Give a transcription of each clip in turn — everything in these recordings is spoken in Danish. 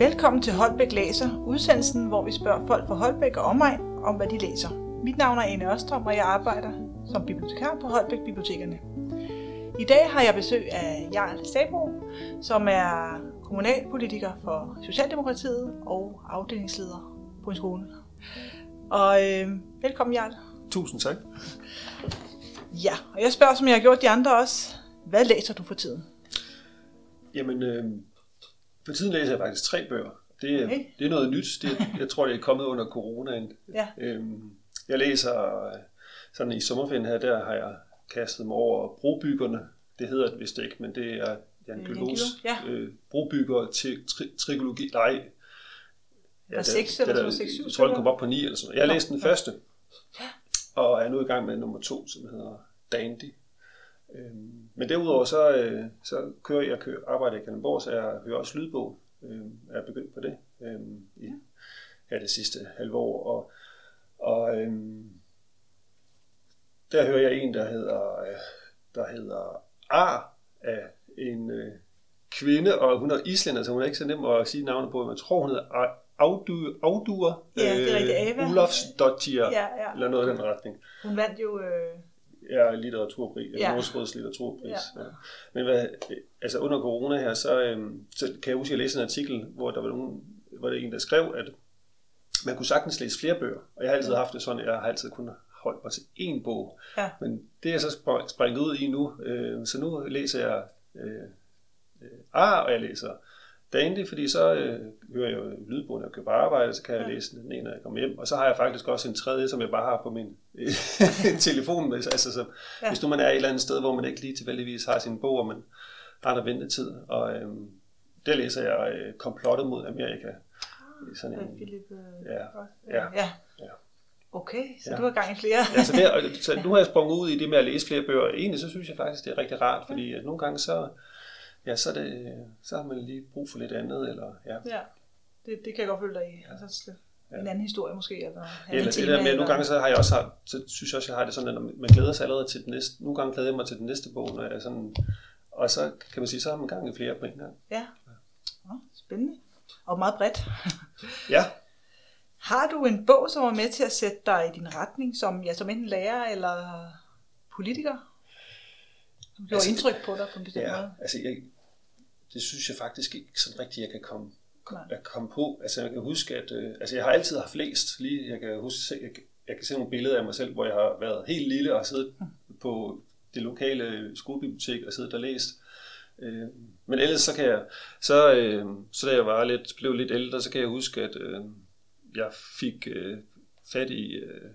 Velkommen til Holbæk Læser, udsendelsen, hvor vi spørger folk fra Holbæk og omegn om, hvad de læser. Mit navn er Anne Østrøm, og jeg arbejder som bibliotekar på Holbæk Bibliotekerne. I dag har jeg besøg af Jarl Stabro, som er kommunalpolitiker for Socialdemokratiet og afdelingsleder på en skole. Og øh, velkommen, Jarl. Tusind tak. Ja, og jeg spørger, som jeg har gjort de andre også. Hvad læser du for tiden? Jamen, øh, for tiden læser jeg faktisk tre bøger. Det, Okay. det er noget nyt. Det, jeg tror, det er kommet under coronaen. Ja. Øhm, jeg læser øh, sådan i sommerferien her, der har jeg kastet mig over brobyggerne. Det hedder det vist ikke, men det er Jan Øh, Gylos ja. øh, brobygger til tri- trikologi. Nej, Der er seks eller det sådan seks, syv Jeg tror, den kom op på ni eller sådan. Jeg læste den ja. første, og er nu i gang med nummer to, som hedder Dandy. Øhm, Men derudover så, øh, så kører jeg kører, arbejder i Kalundborg, så jeg hører også lydbog. Øhm, Jeg er begyndt på det øhm, i ja, det sidste halve år. Og, og øhm, der hører jeg en, der hedder, øh, der hedder Ar af en øh, kvinde, og hun er islænder, så hun er ikke så nem at sige navnet på, men jeg tror, hun hedder Audur, Audur Ja, det er rigtigt, Ava. Ulofsdottir, Ja, ja. eller noget i den retning. Hun vandt jo... Øh, Ja, litteraturpris, Ja. ja. Nordsråds litteraturpris. Ja. Ja. Ja. Men hvad, altså under corona her, så, øhm, så kan jeg huske, at jeg læste en artikel, hvor der var nogen, hvor der en, der skrev, at man kunne sagtens læse flere bøger. Og jeg har altid haft det sådan, at jeg har altid kun holdt mig til én bog. Ja. Men det er jeg så spr- springet ud i nu. Øh, så nu læser jeg øh, øh, Ar, og jeg læser Dandy, fordi så øh, hører jeg jo lydbogen, jeg kører på arbejde, så kan jeg Ja. læse den ene, når jeg kommer hjem. Og så har jeg faktisk også en tredje, som jeg bare har på min øh, telefon. Altså, så, Ja. Hvis nu man er et eller andet sted, hvor man ikke lige tilfældigvis har sin bog, og man har der ventetid. Og øh, der læser jeg øh, Komplottet mod Amerika. Er sådan en, Philip... Øh, Ja, ja, ja. ja. Okay, så Ja. du har gang i flere. Ja, så, der, og- så nu har jeg sprunget ud i det med at læse flere bøger. Egentlig så synes jeg faktisk, det er rigtig rart, fordi at nogle gange så, ja, så, er det, så har man lige brug for lidt andet. Eller, ja. Ja, det, det kan jeg godt følge dig i. Altså, så- en anden historie måske, eller, anden Eller det der med, eller- nogle gange så har jeg også så synes jeg også, jeg har det sådan, at man glæder sig allerede til den næste, nogle gange glæder jeg mig til den næste bog, når jeg er sådan, og så kan man sige, så har man gang i flere på en gang. Ja, Nå, spændende. Og meget bredt. Ja, Har du en bog, som er med til at sætte dig i din retning, som, ja, som enten lærer eller politiker? Som gjorde Altså, indtryk på dig på en bestemt ja, måde? altså jeg, det synes jeg faktisk ikke sådan rigtigt, jeg kan komme, Nej. at komme på. Altså jeg kan huske, at øh, altså, jeg har altid haft læst lige, jeg kan huske, jeg, jeg kan se nogle billeder af mig selv, hvor jeg har været helt lille og siddet på det lokale skolebibliotek og siddet og læst. Øh, men ellers så kan jeg, så, øh, så da jeg var lidt, blev lidt ældre, så kan jeg huske, at øh, jeg fik øh, fat i øh,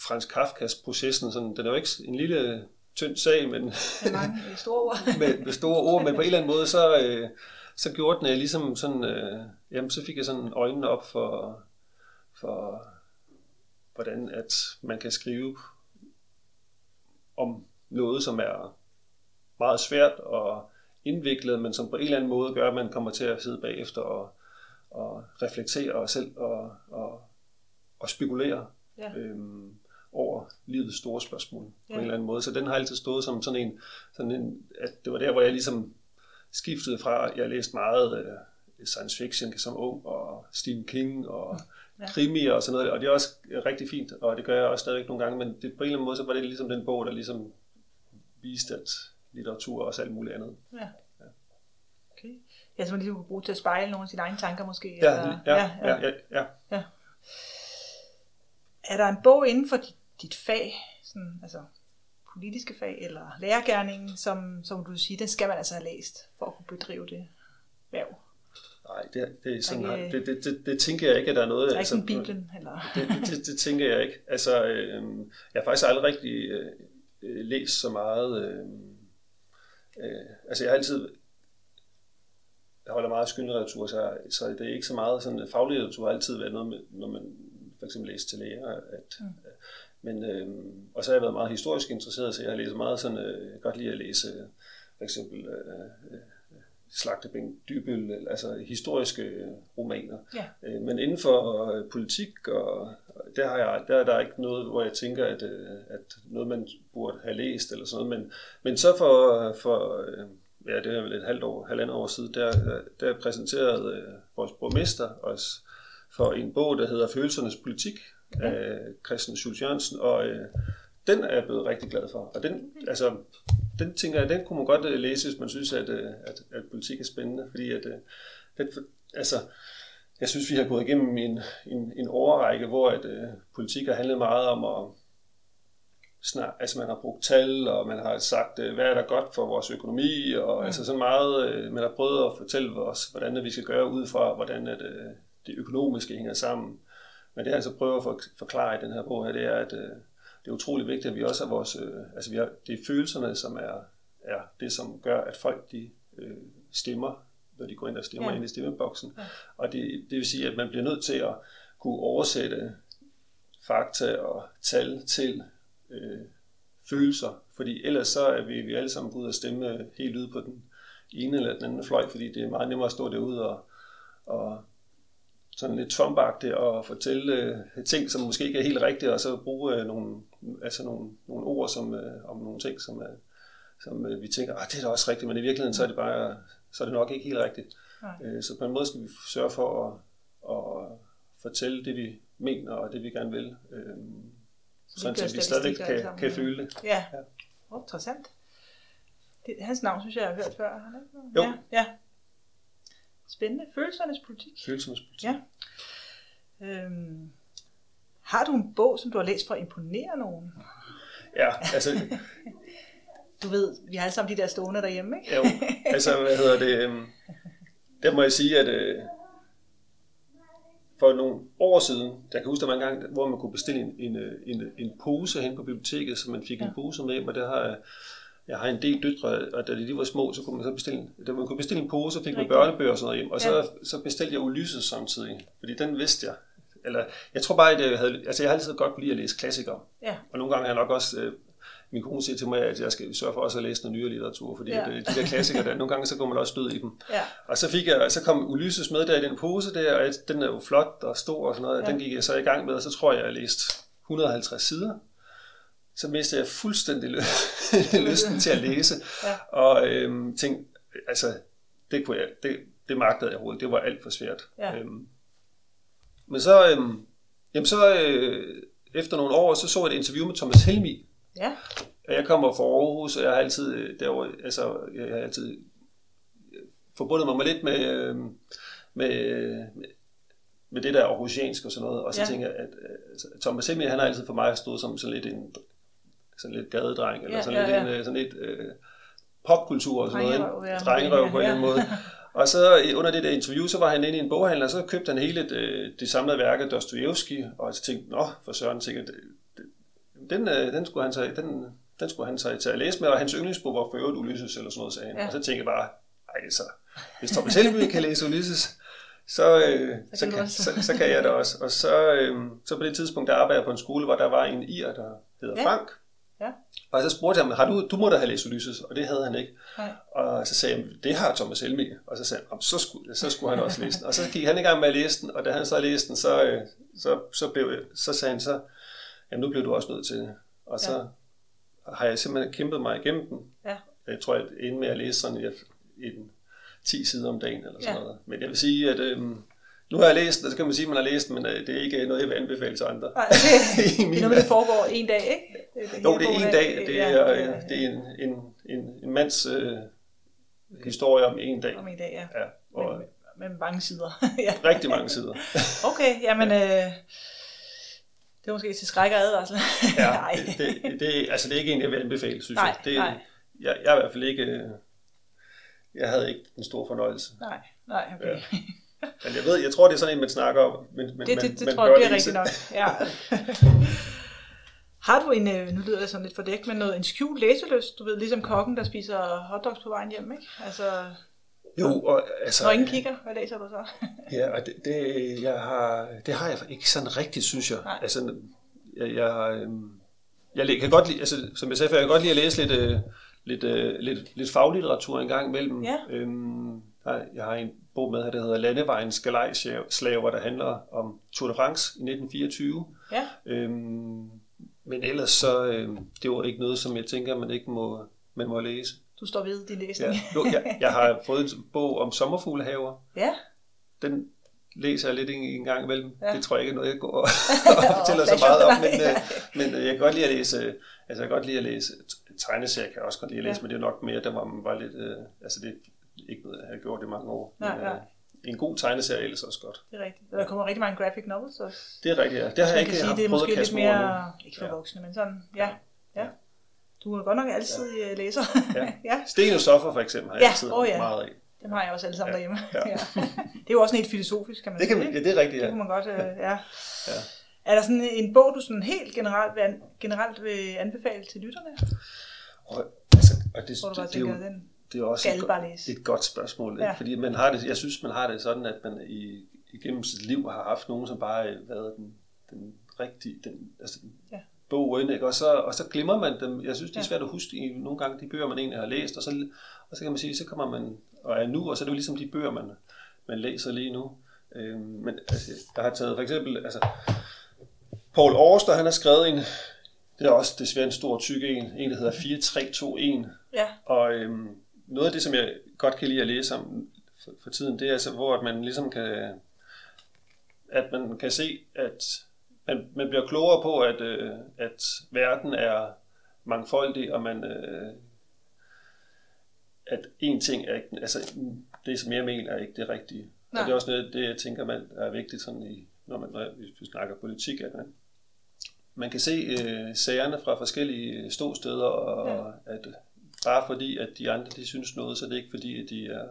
Frans Kafkas processen. Sådan, den er jo ikke en lille tynd sag, men Med mange øh, store ord. med, med store ord, men på en eller anden måde, så, øh, så gjorde den, at jeg ligesom sådan, øh, jamen så fik jeg sådan øjnene op for, for hvordan at man kan skrive om noget, som er meget svært og indviklet, men som på en eller anden måde gør, at man kommer til at sidde bagefter og, og reflektere og selv og, og, og spekulere Ja. øhm, over livets store spørgsmål på Ja. en eller anden måde. Så den har altid stået som sådan en, sådan en at det var der, hvor jeg ligesom skiftede fra, jeg læste meget øh, science fiction som ung, og Stephen King, og Ja. ja. krimier og sådan noget, og det er også rigtig fint, og det gør jeg også stadigvæk nogle gange, men det, på en eller anden måde, så var det ligesom den bog, der ligesom viste, at litteratur og også alt muligt andet. Ja. Okay. Ja, som man ligesom kunne bruge til at spejle nogle af sine egne tanker måske. Ja, eller- ja, ja, ja, ja. Er der en bog inden for dit, dit fag, sådan, altså politiske fag eller lærergærningen, som, som du vil sige, den skal man altså have læst for at kunne bedrive det værv? Nej, det, det, er sådan, Okay. det, det, det, det, tænker jeg ikke, at der er noget... Der er ikke sådan Bibelen, eller... det, det, det tænker jeg ikke. Altså, øh, jeg har faktisk aldrig rigtig øh, øh, læst så meget... Øh, øh, altså, jeg har altid... Jeg holder meget af skønlitteratur, så, så det er ikke så meget sådan... Faglitteratur har altid været noget, med, når man for eksempel læser til lærer. At, Mm. Men, øh, og så har jeg været meget historisk interesseret, så jeg har læst meget sådan... Øh, godt lide at læse øh, for eksempel... Øh, øh, Slagtebænk Dybøl, altså historiske øh, romaner. Ja. Øh, Men inden for øh, politik, og og der, har jeg, der er der ikke noget, hvor jeg tænker, at, øh, at noget, man burde have læst eller sådan noget. Men, men så for, for øh, ja, det er vel et halvt år, halvandet år siden, der, der præsenterede øh, vores borgmester os for en bog, der hedder Følelsernes Politik okay. af Christian Schultz Jørgensen, og øh, den er jeg blevet rigtig glad for. Og den, altså, den tænker jeg, den kunne man godt øh, læse, hvis man synes, at, øh, at, at politik er spændende, fordi at, øh, den, altså, jeg synes, vi har gået igennem en, en, en overrække, hvor at, uh, politik har handlet meget om at snak, altså man har brugt tal, og man har sagt, hvad er der godt for vores økonomi, og mm. altså sådan meget, man har prøvet at fortælle os, hvordan vi skal gøre ud fra, hvordan at, det økonomiske hænger sammen. Men det jeg altså prøver at forklare i den her bog her, det er, at uh, det er utrolig vigtigt, at vi også har vores, uh, altså vi har, det er følelserne, som er, er det, som gør, at folk de uh, stemmer når de går ind og stemmer ja. ind i stemmeboksen. Ja. Og det, det vil sige, at man bliver nødt til at kunne oversætte fakta og tal til øh, følelser, fordi ellers så er vi, vi alle sammen ude og stemme helt ude på den ene eller den anden fløj, fordi det er meget nemmere at stå derude og, og sådan lidt trump og fortælle øh, ting, som måske ikke er helt rigtige, og så bruge øh, nogle, altså nogle, nogle ord som, øh, om nogle ting, som, øh, som øh, vi tænker, ah, det er da også rigtigt, men i virkeligheden så er det bare så er det nok ikke helt rigtigt. Nej. Øh, så på en måde skal vi sørge for at, at fortælle det, vi mener og det, vi gerne vil. Øh, sådan at vi stadig kan, kan føle det. Ja, ja. Oh, interessant. Det, hans navn synes jeg, jeg har hørt før. Han ikke? Jo. Ja, ja. Spændende. Følelsernes politik. Følelsernes politik. Ja. Øhm, har du en bog, som du har læst for at imponere nogen? Ja, altså du ved, vi har alle sammen de der stående derhjemme, ikke? Jo, altså, hvad hedder det? Øhm, der må jeg sige, at øh, for nogle år siden, der kan huske, der var en gang, hvor man kunne bestille en, en, øh, en, en pose hen på biblioteket, så man fik ja. en pose med og der har jeg har en del døtre, og da de var små, så kunne man så bestille, da man kunne bestille en pose, fik man børnebøger og sådan noget hjem, og så, ja. så bestilte jeg Ulysses samtidig, fordi den vidste jeg. Eller, jeg tror bare, at jeg havde, altså jeg har altid godt kunne lide at læse klassikere, ja. og nogle gange har jeg nok også øh, min kone siger til mig, at jeg skal sørge for også at læse noget nyere litteratur, fordi ja. de der klassikere der, nogle gange så går man også død i dem. Ja. Og så, fik jeg, så kom Ulysses med der i den pose der, og den er jo flot og stor og sådan noget, ja. den gik jeg så i gang med, og så tror jeg, jeg har læst 150 sider. Så mistede jeg fuldstændig lysten til at læse, ja. og øhm, tænkte, altså, det, kunne jeg, det, det magtede jeg overhovedet, det var alt for svært. Ja. Øhm, men så, øhm, jamen så øh, efter nogle år, så så jeg et interview med Thomas Helmi, Ja. Jeg kommer fra Aarhus, og jeg har altid, øh, derovre, altså, jeg har altid øh, forbundet mig lidt med, øh, med, med det der aarhusiansk og sådan noget. Og så ja. tænker jeg, at altså, Thomas Hemming, han har altid for mig stået som sådan lidt en sådan lidt gadedreng, eller ja, sådan, ja, lidt En, sådan lidt uh, popkultur og sådan noget. Ja. Drengerøv på en eller anden måde. Og så under det der interview, så var han inde i en boghandel, og så købte han hele det, det samlede værk af Dostojevski, og så tænkte, nå, for søren, tænkte, den, øh, den, skulle han tage, den, den skulle han tage til at læse med, og hans yndlingsbog var for øvrigt Ulysses eller sådan noget, sagde han. Ja. Og så tænkte jeg bare, ej, så, hvis Thomas Helvig kan læse Ulysses, så, øh, så, så, kan, så, så kan jeg det også. Og så, øh, så på det tidspunkt, der arbejdede jeg på en skole, hvor der var en ir, der hedder ja. Frank. Ja. Og så spurgte jeg ham, har du, du må da have læst Ulysses, og det havde han ikke. Nej. Og så sagde jeg, det har Thomas Helmig. Og så sagde han, så skulle, så skulle han også læse den. Og så gik han i gang med at læse den, og da han så læste den, så, øh, så, så, blev, så sagde han så, jamen nu bliver du også nødt til det. Og så ja. har jeg simpelthen kæmpet mig igennem den. Ja. Jeg tror, at inden med at læse sådan i, den 10 sider om dagen eller sådan ja. noget. Men jeg vil sige, at øhm, nu har jeg læst den, så kan man sige, at man har læst den, men øh, det er ikke noget, jeg vil anbefale til andre. Nej, det, det er noget, det foregår en dag, ikke? Det, det jo, det er en dag. Det er, ja, det er, det er en, en, en, en mands øh, historie om en dag. Om en dag, ja. ja og, med, med mange sider. ja. Rigtig mange sider. okay, jamen... Øh, det er måske til skræk og advarsel. ja, det, det, det, altså det er ikke en, jeg vil anbefale, synes nej, jeg. Det, nej. Jeg, jeg er i hvert fald ikke... Øh, jeg havde ikke en stor fornøjelse. Nej, nej, okay. Ja. Men jeg ved, jeg tror, det er sådan en, man snakker om. Men, men, det, det, det man tror jeg, det er rigtigt nok. Ja. Har du en, øh, nu lyder det sådan lidt fordækt, men noget, en skjult læseløst? Du ved, ligesom kokken, der spiser hotdogs på vejen hjem, ikke? Altså, jo, og altså... Når ingen kigger, hvad læser du så? ja, og det, det, jeg har, det har jeg ikke sådan rigtigt, synes jeg. Nej. Altså, jeg, jeg, øhm, jeg kan godt lide, altså, som jeg sagde før, jeg kan godt lide at læse lidt, øh, lidt, øh, lidt, lidt faglitteratur en gang imellem. Ja. Øhm, jeg har en bog med her, der hedder Landevejens Galejslaver, der handler om Tour de France i 1924. Ja. Øhm, men ellers så, øh, det var ikke noget, som jeg tænker, man ikke må, man må læse. du står ved din læsning. Ja. Nu, jeg, jeg har fået en bog om sommerfuglehaver. ja. Den læser jeg lidt en, en gang imellem. Ja. Det tror jeg ikke er noget, jeg går og, og fortæller så meget om, men, øh, men øh, jeg kan godt lide at læse, øh, altså jeg kan godt lide at læse tegneserier, kan jeg også godt lide at læse, Ja. men det er nok mere, der var var lidt, øh, altså det er ikke noget, jeg har gjort i mange år. Nej, men, nej. Øh, en god tegneserie er ellers også godt. Det er rigtigt. Der kommer rigtig mange graphic novels også. Det er rigtigt, ja. Det har jeg ikke kan sige, det er måske lidt mere, nu. ikke for Ja. voksne, men sådan, ja. ja. Du er godt nok altid ja. læser. Ja. ja. Sten og Stoffer for eksempel har jeg Ja, altid åh ja. meget af. Dem har jeg også alle sammen Ja, derhjemme. ja. Ja. Det er jo også en helt filosofisk, kan man Det, kan sige. ja, det er rigtigt, Det ja. kunne man godt, øh, ja. ja. Er der sådan en bog, du sådan helt generelt vil, generelt vil anbefale til lytterne? Og, altså, og det, Hvor du bare det, det, er tænker, jo, den det er også et, godt- et godt spørgsmål. Ikke? Ja. Fordi man har det, jeg synes, man har det sådan, at man i, igennem sit liv har haft nogen, som bare har været den, den rigtige, den, altså den Ja. bogen, ikke? Og, så, og så glemmer man dem. Jeg synes, det er svært at huske i nogle gange de bøger, man egentlig har læst, og så, og så kan man sige, så kommer man og er nu, og så er det jo ligesom de bøger, man, man læser lige nu. Øhm, men altså, jeg har taget for eksempel, altså, Paul Auster, han har skrevet en, det er også desværre en stor tyk en, en der hedder 4321, Ja, og øhm, noget af det, som jeg godt kan lide at læse om for, for tiden, det er altså, hvor at man ligesom kan, at man kan se, at man, man bliver klogere på, at, øh, at verden er mangfoldig, og man, øh, at en ting er ikke, altså det, som jeg mener, er ikke det rigtige. Nej. Og det er også noget, det jeg tænker, man er vigtigt, sådan i, når, man, når vi vi snakker politik, at man, man kan se øh, sagerne fra forskellige ståsteder, og ja. at bare fordi, at de andre de synes noget, så er det ikke fordi, at de er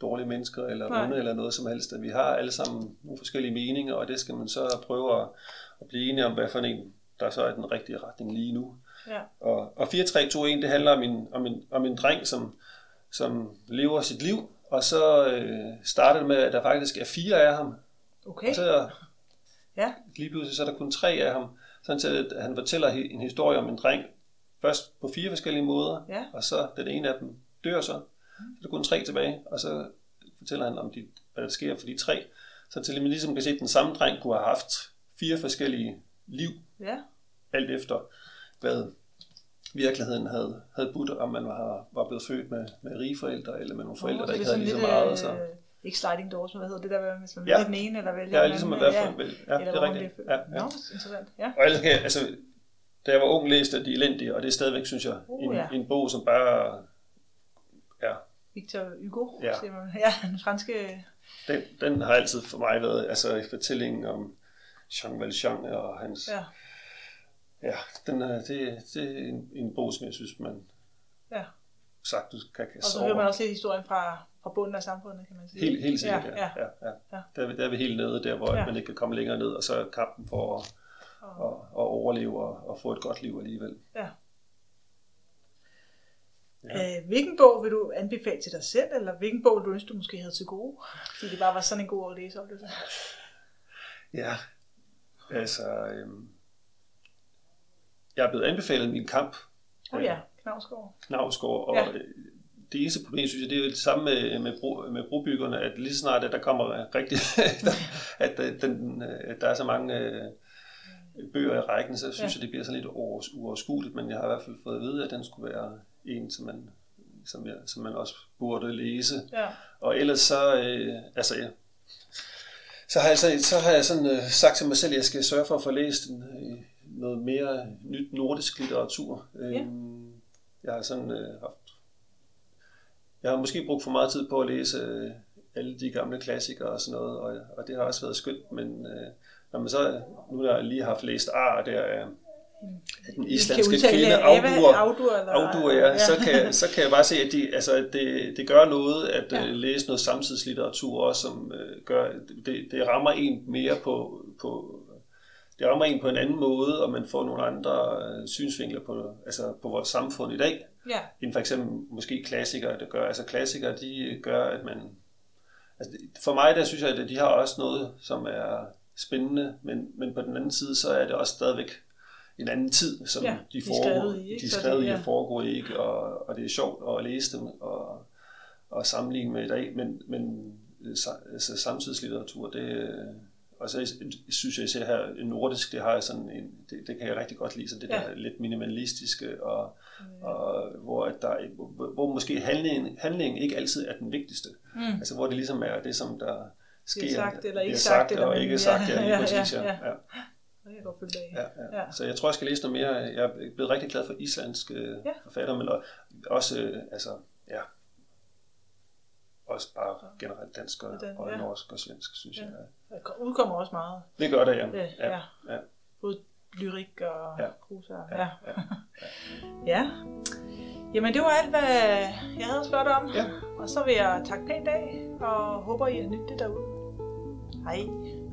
dårlige mennesker eller Nej. onde eller noget som helst. At vi har alle sammen nogle forskellige meninger, og det skal man så prøve at, at blive enige om, hvad for en, der så er den rigtige retning lige nu. ja. Og, og 4321, det handler om en, om en, om en dreng, som, som lever sit liv, og så øh, starter det med, at der faktisk er fire af ham, Okay. og så Ja, lige pludselig så er der kun tre af ham, sådan til at han fortæller en historie om en dreng, først på fire forskellige måder, Ja. og så den ene af dem dør så, så er der kun tre tilbage, og så fortæller han om, de, hvad der sker for de tre, så til man ligesom kan se, at den samme dreng kunne have haft fire forskellige liv, ja. alt efter hvad virkeligheden havde, havde budt, om man var, var blevet født med, med rige forældre, eller med nogle forældre, Nå, der ikke havde lige så meget. Så. øh, Ikke sliding doors, men hvad hedder det der, hvis man Ja. vælger den ene, eller vælger Ja, den ligesom at anden, være ja, eller det er rigtigt. Ja, ja. Nå, interessant. Ja. Og ellers kan jeg, altså, da jeg var ung, læste jeg De Elendige, og det er stadigvæk, synes jeg, Uh, en, ja. en bog, som bare, ja, Victor Hugo, Ja. siger man. Ja, den franske... den, den har altid for mig været, altså fortællingen om Jean Valjean og hans, ja, Ja, den er, det, det er en, en bog, som jeg synes, man ja. sagtens kan Og kaste så sig hører man også lidt historien fra, fra bunden af samfundet, kan man sige. Helt, helt sikkert, ja. ja. ja. ja, ja. Ja. Der, er vi- der er vi helt nede, der hvor Ja. man ikke kan komme længere ned, og så er kampen for at, Og, at overleve og, og få et godt liv alligevel. ja. Ja. Øh, hvilken bog vil du anbefale til dig selv, eller hvilken bog du ønske, du måske havde til gode? Fordi det bare var sådan en god at læse oplevelse. Ja, altså, øhm, jeg er blevet anbefalet min kamp, Åh oh, ja, Knavsgaard. Knavsgaard, og Ja. det eneste problem, synes jeg, det er jo det samme med, med, bro, med brobyggerne, at lige så snart, at der kommer rigtig, at, den, at der er så mange øh, bøger i rækken, så synes Ja. jeg, det bliver sådan lidt uovers- uoverskueligt, men jeg har i hvert fald fået at vide, at den skulle være en, som man, som, jeg, som man også burde læse. Ja. Og ellers så, øh, altså ja, så har jeg, så, så har jeg sådan øh, sagt til mig selv, at jeg skal sørge for at få læst en, øh, noget mere nyt nordisk litteratur. Ja. Øhm, Jeg har sådan øh, haft, jeg har måske brugt for meget tid på at læse øh, alle de gamle klassikere og sådan noget, og, og det har også været skønt, men øh, når man så, nu har jeg lige haft læst Ar, der er af den islandske kvinde, Audur, Audur, eller, Audur, ja, så kan, så kan jeg bare se, at de, altså, at det, det gør noget at Ja. ja. læse noget samtidslitteratur også, som øh, gør, det, det rammer en mere på, på, det rammer en på en anden måde, og man får nogle andre øh, synsvinkler på, altså på vores samfund i dag, Ja, end for eksempel måske klassikere, der gør. Altså klassikere, de gør, at man, altså for mig der synes jeg, at de har også noget, som er spændende, men, men på den anden side, så er det også stadigvæk en anden tid, som Ja, de de, foregår, skrevet i, ikke? de skrevet i ja. og foregår ikke? Og, og det er sjovt at læse dem og, og sammenligne med i dag, men, men sa- altså, samtidslitteratur, det, og og så synes jeg især her nordisk, det har sådan en, det, det kan jeg rigtig godt lide, så det ja. der lidt minimalistiske, og, mm. og hvor, at der, hvor, hvor måske handlingen, handlingen ikke altid er den vigtigste. Mm. Altså hvor det ligesom er det, som der sker. Det er sagt eller ikke sagt, sagt. Eller og ikke sagt, ja, lige præcis, ja. ja. ja. Det kan godt Ja, ja. ja. Så jeg tror, jeg skal læse noget mere. Jeg er blevet rigtig glad for islandske ja. forfattere, men også, øh, altså, ja, også bare generelt dansk og, den, og ja. norsk og svensk, synes ja. jeg. Der udkommer også meget. Det gør det, ja. ja. ja. ja. Både lyrik og ja. prosa. Ja. Ja. Ja. ja. Jamen, det var alt, hvad jeg havde spurgt om. Ja. Og så vil jeg takke pænt af, og håber, I har nyttet det derude. Hej.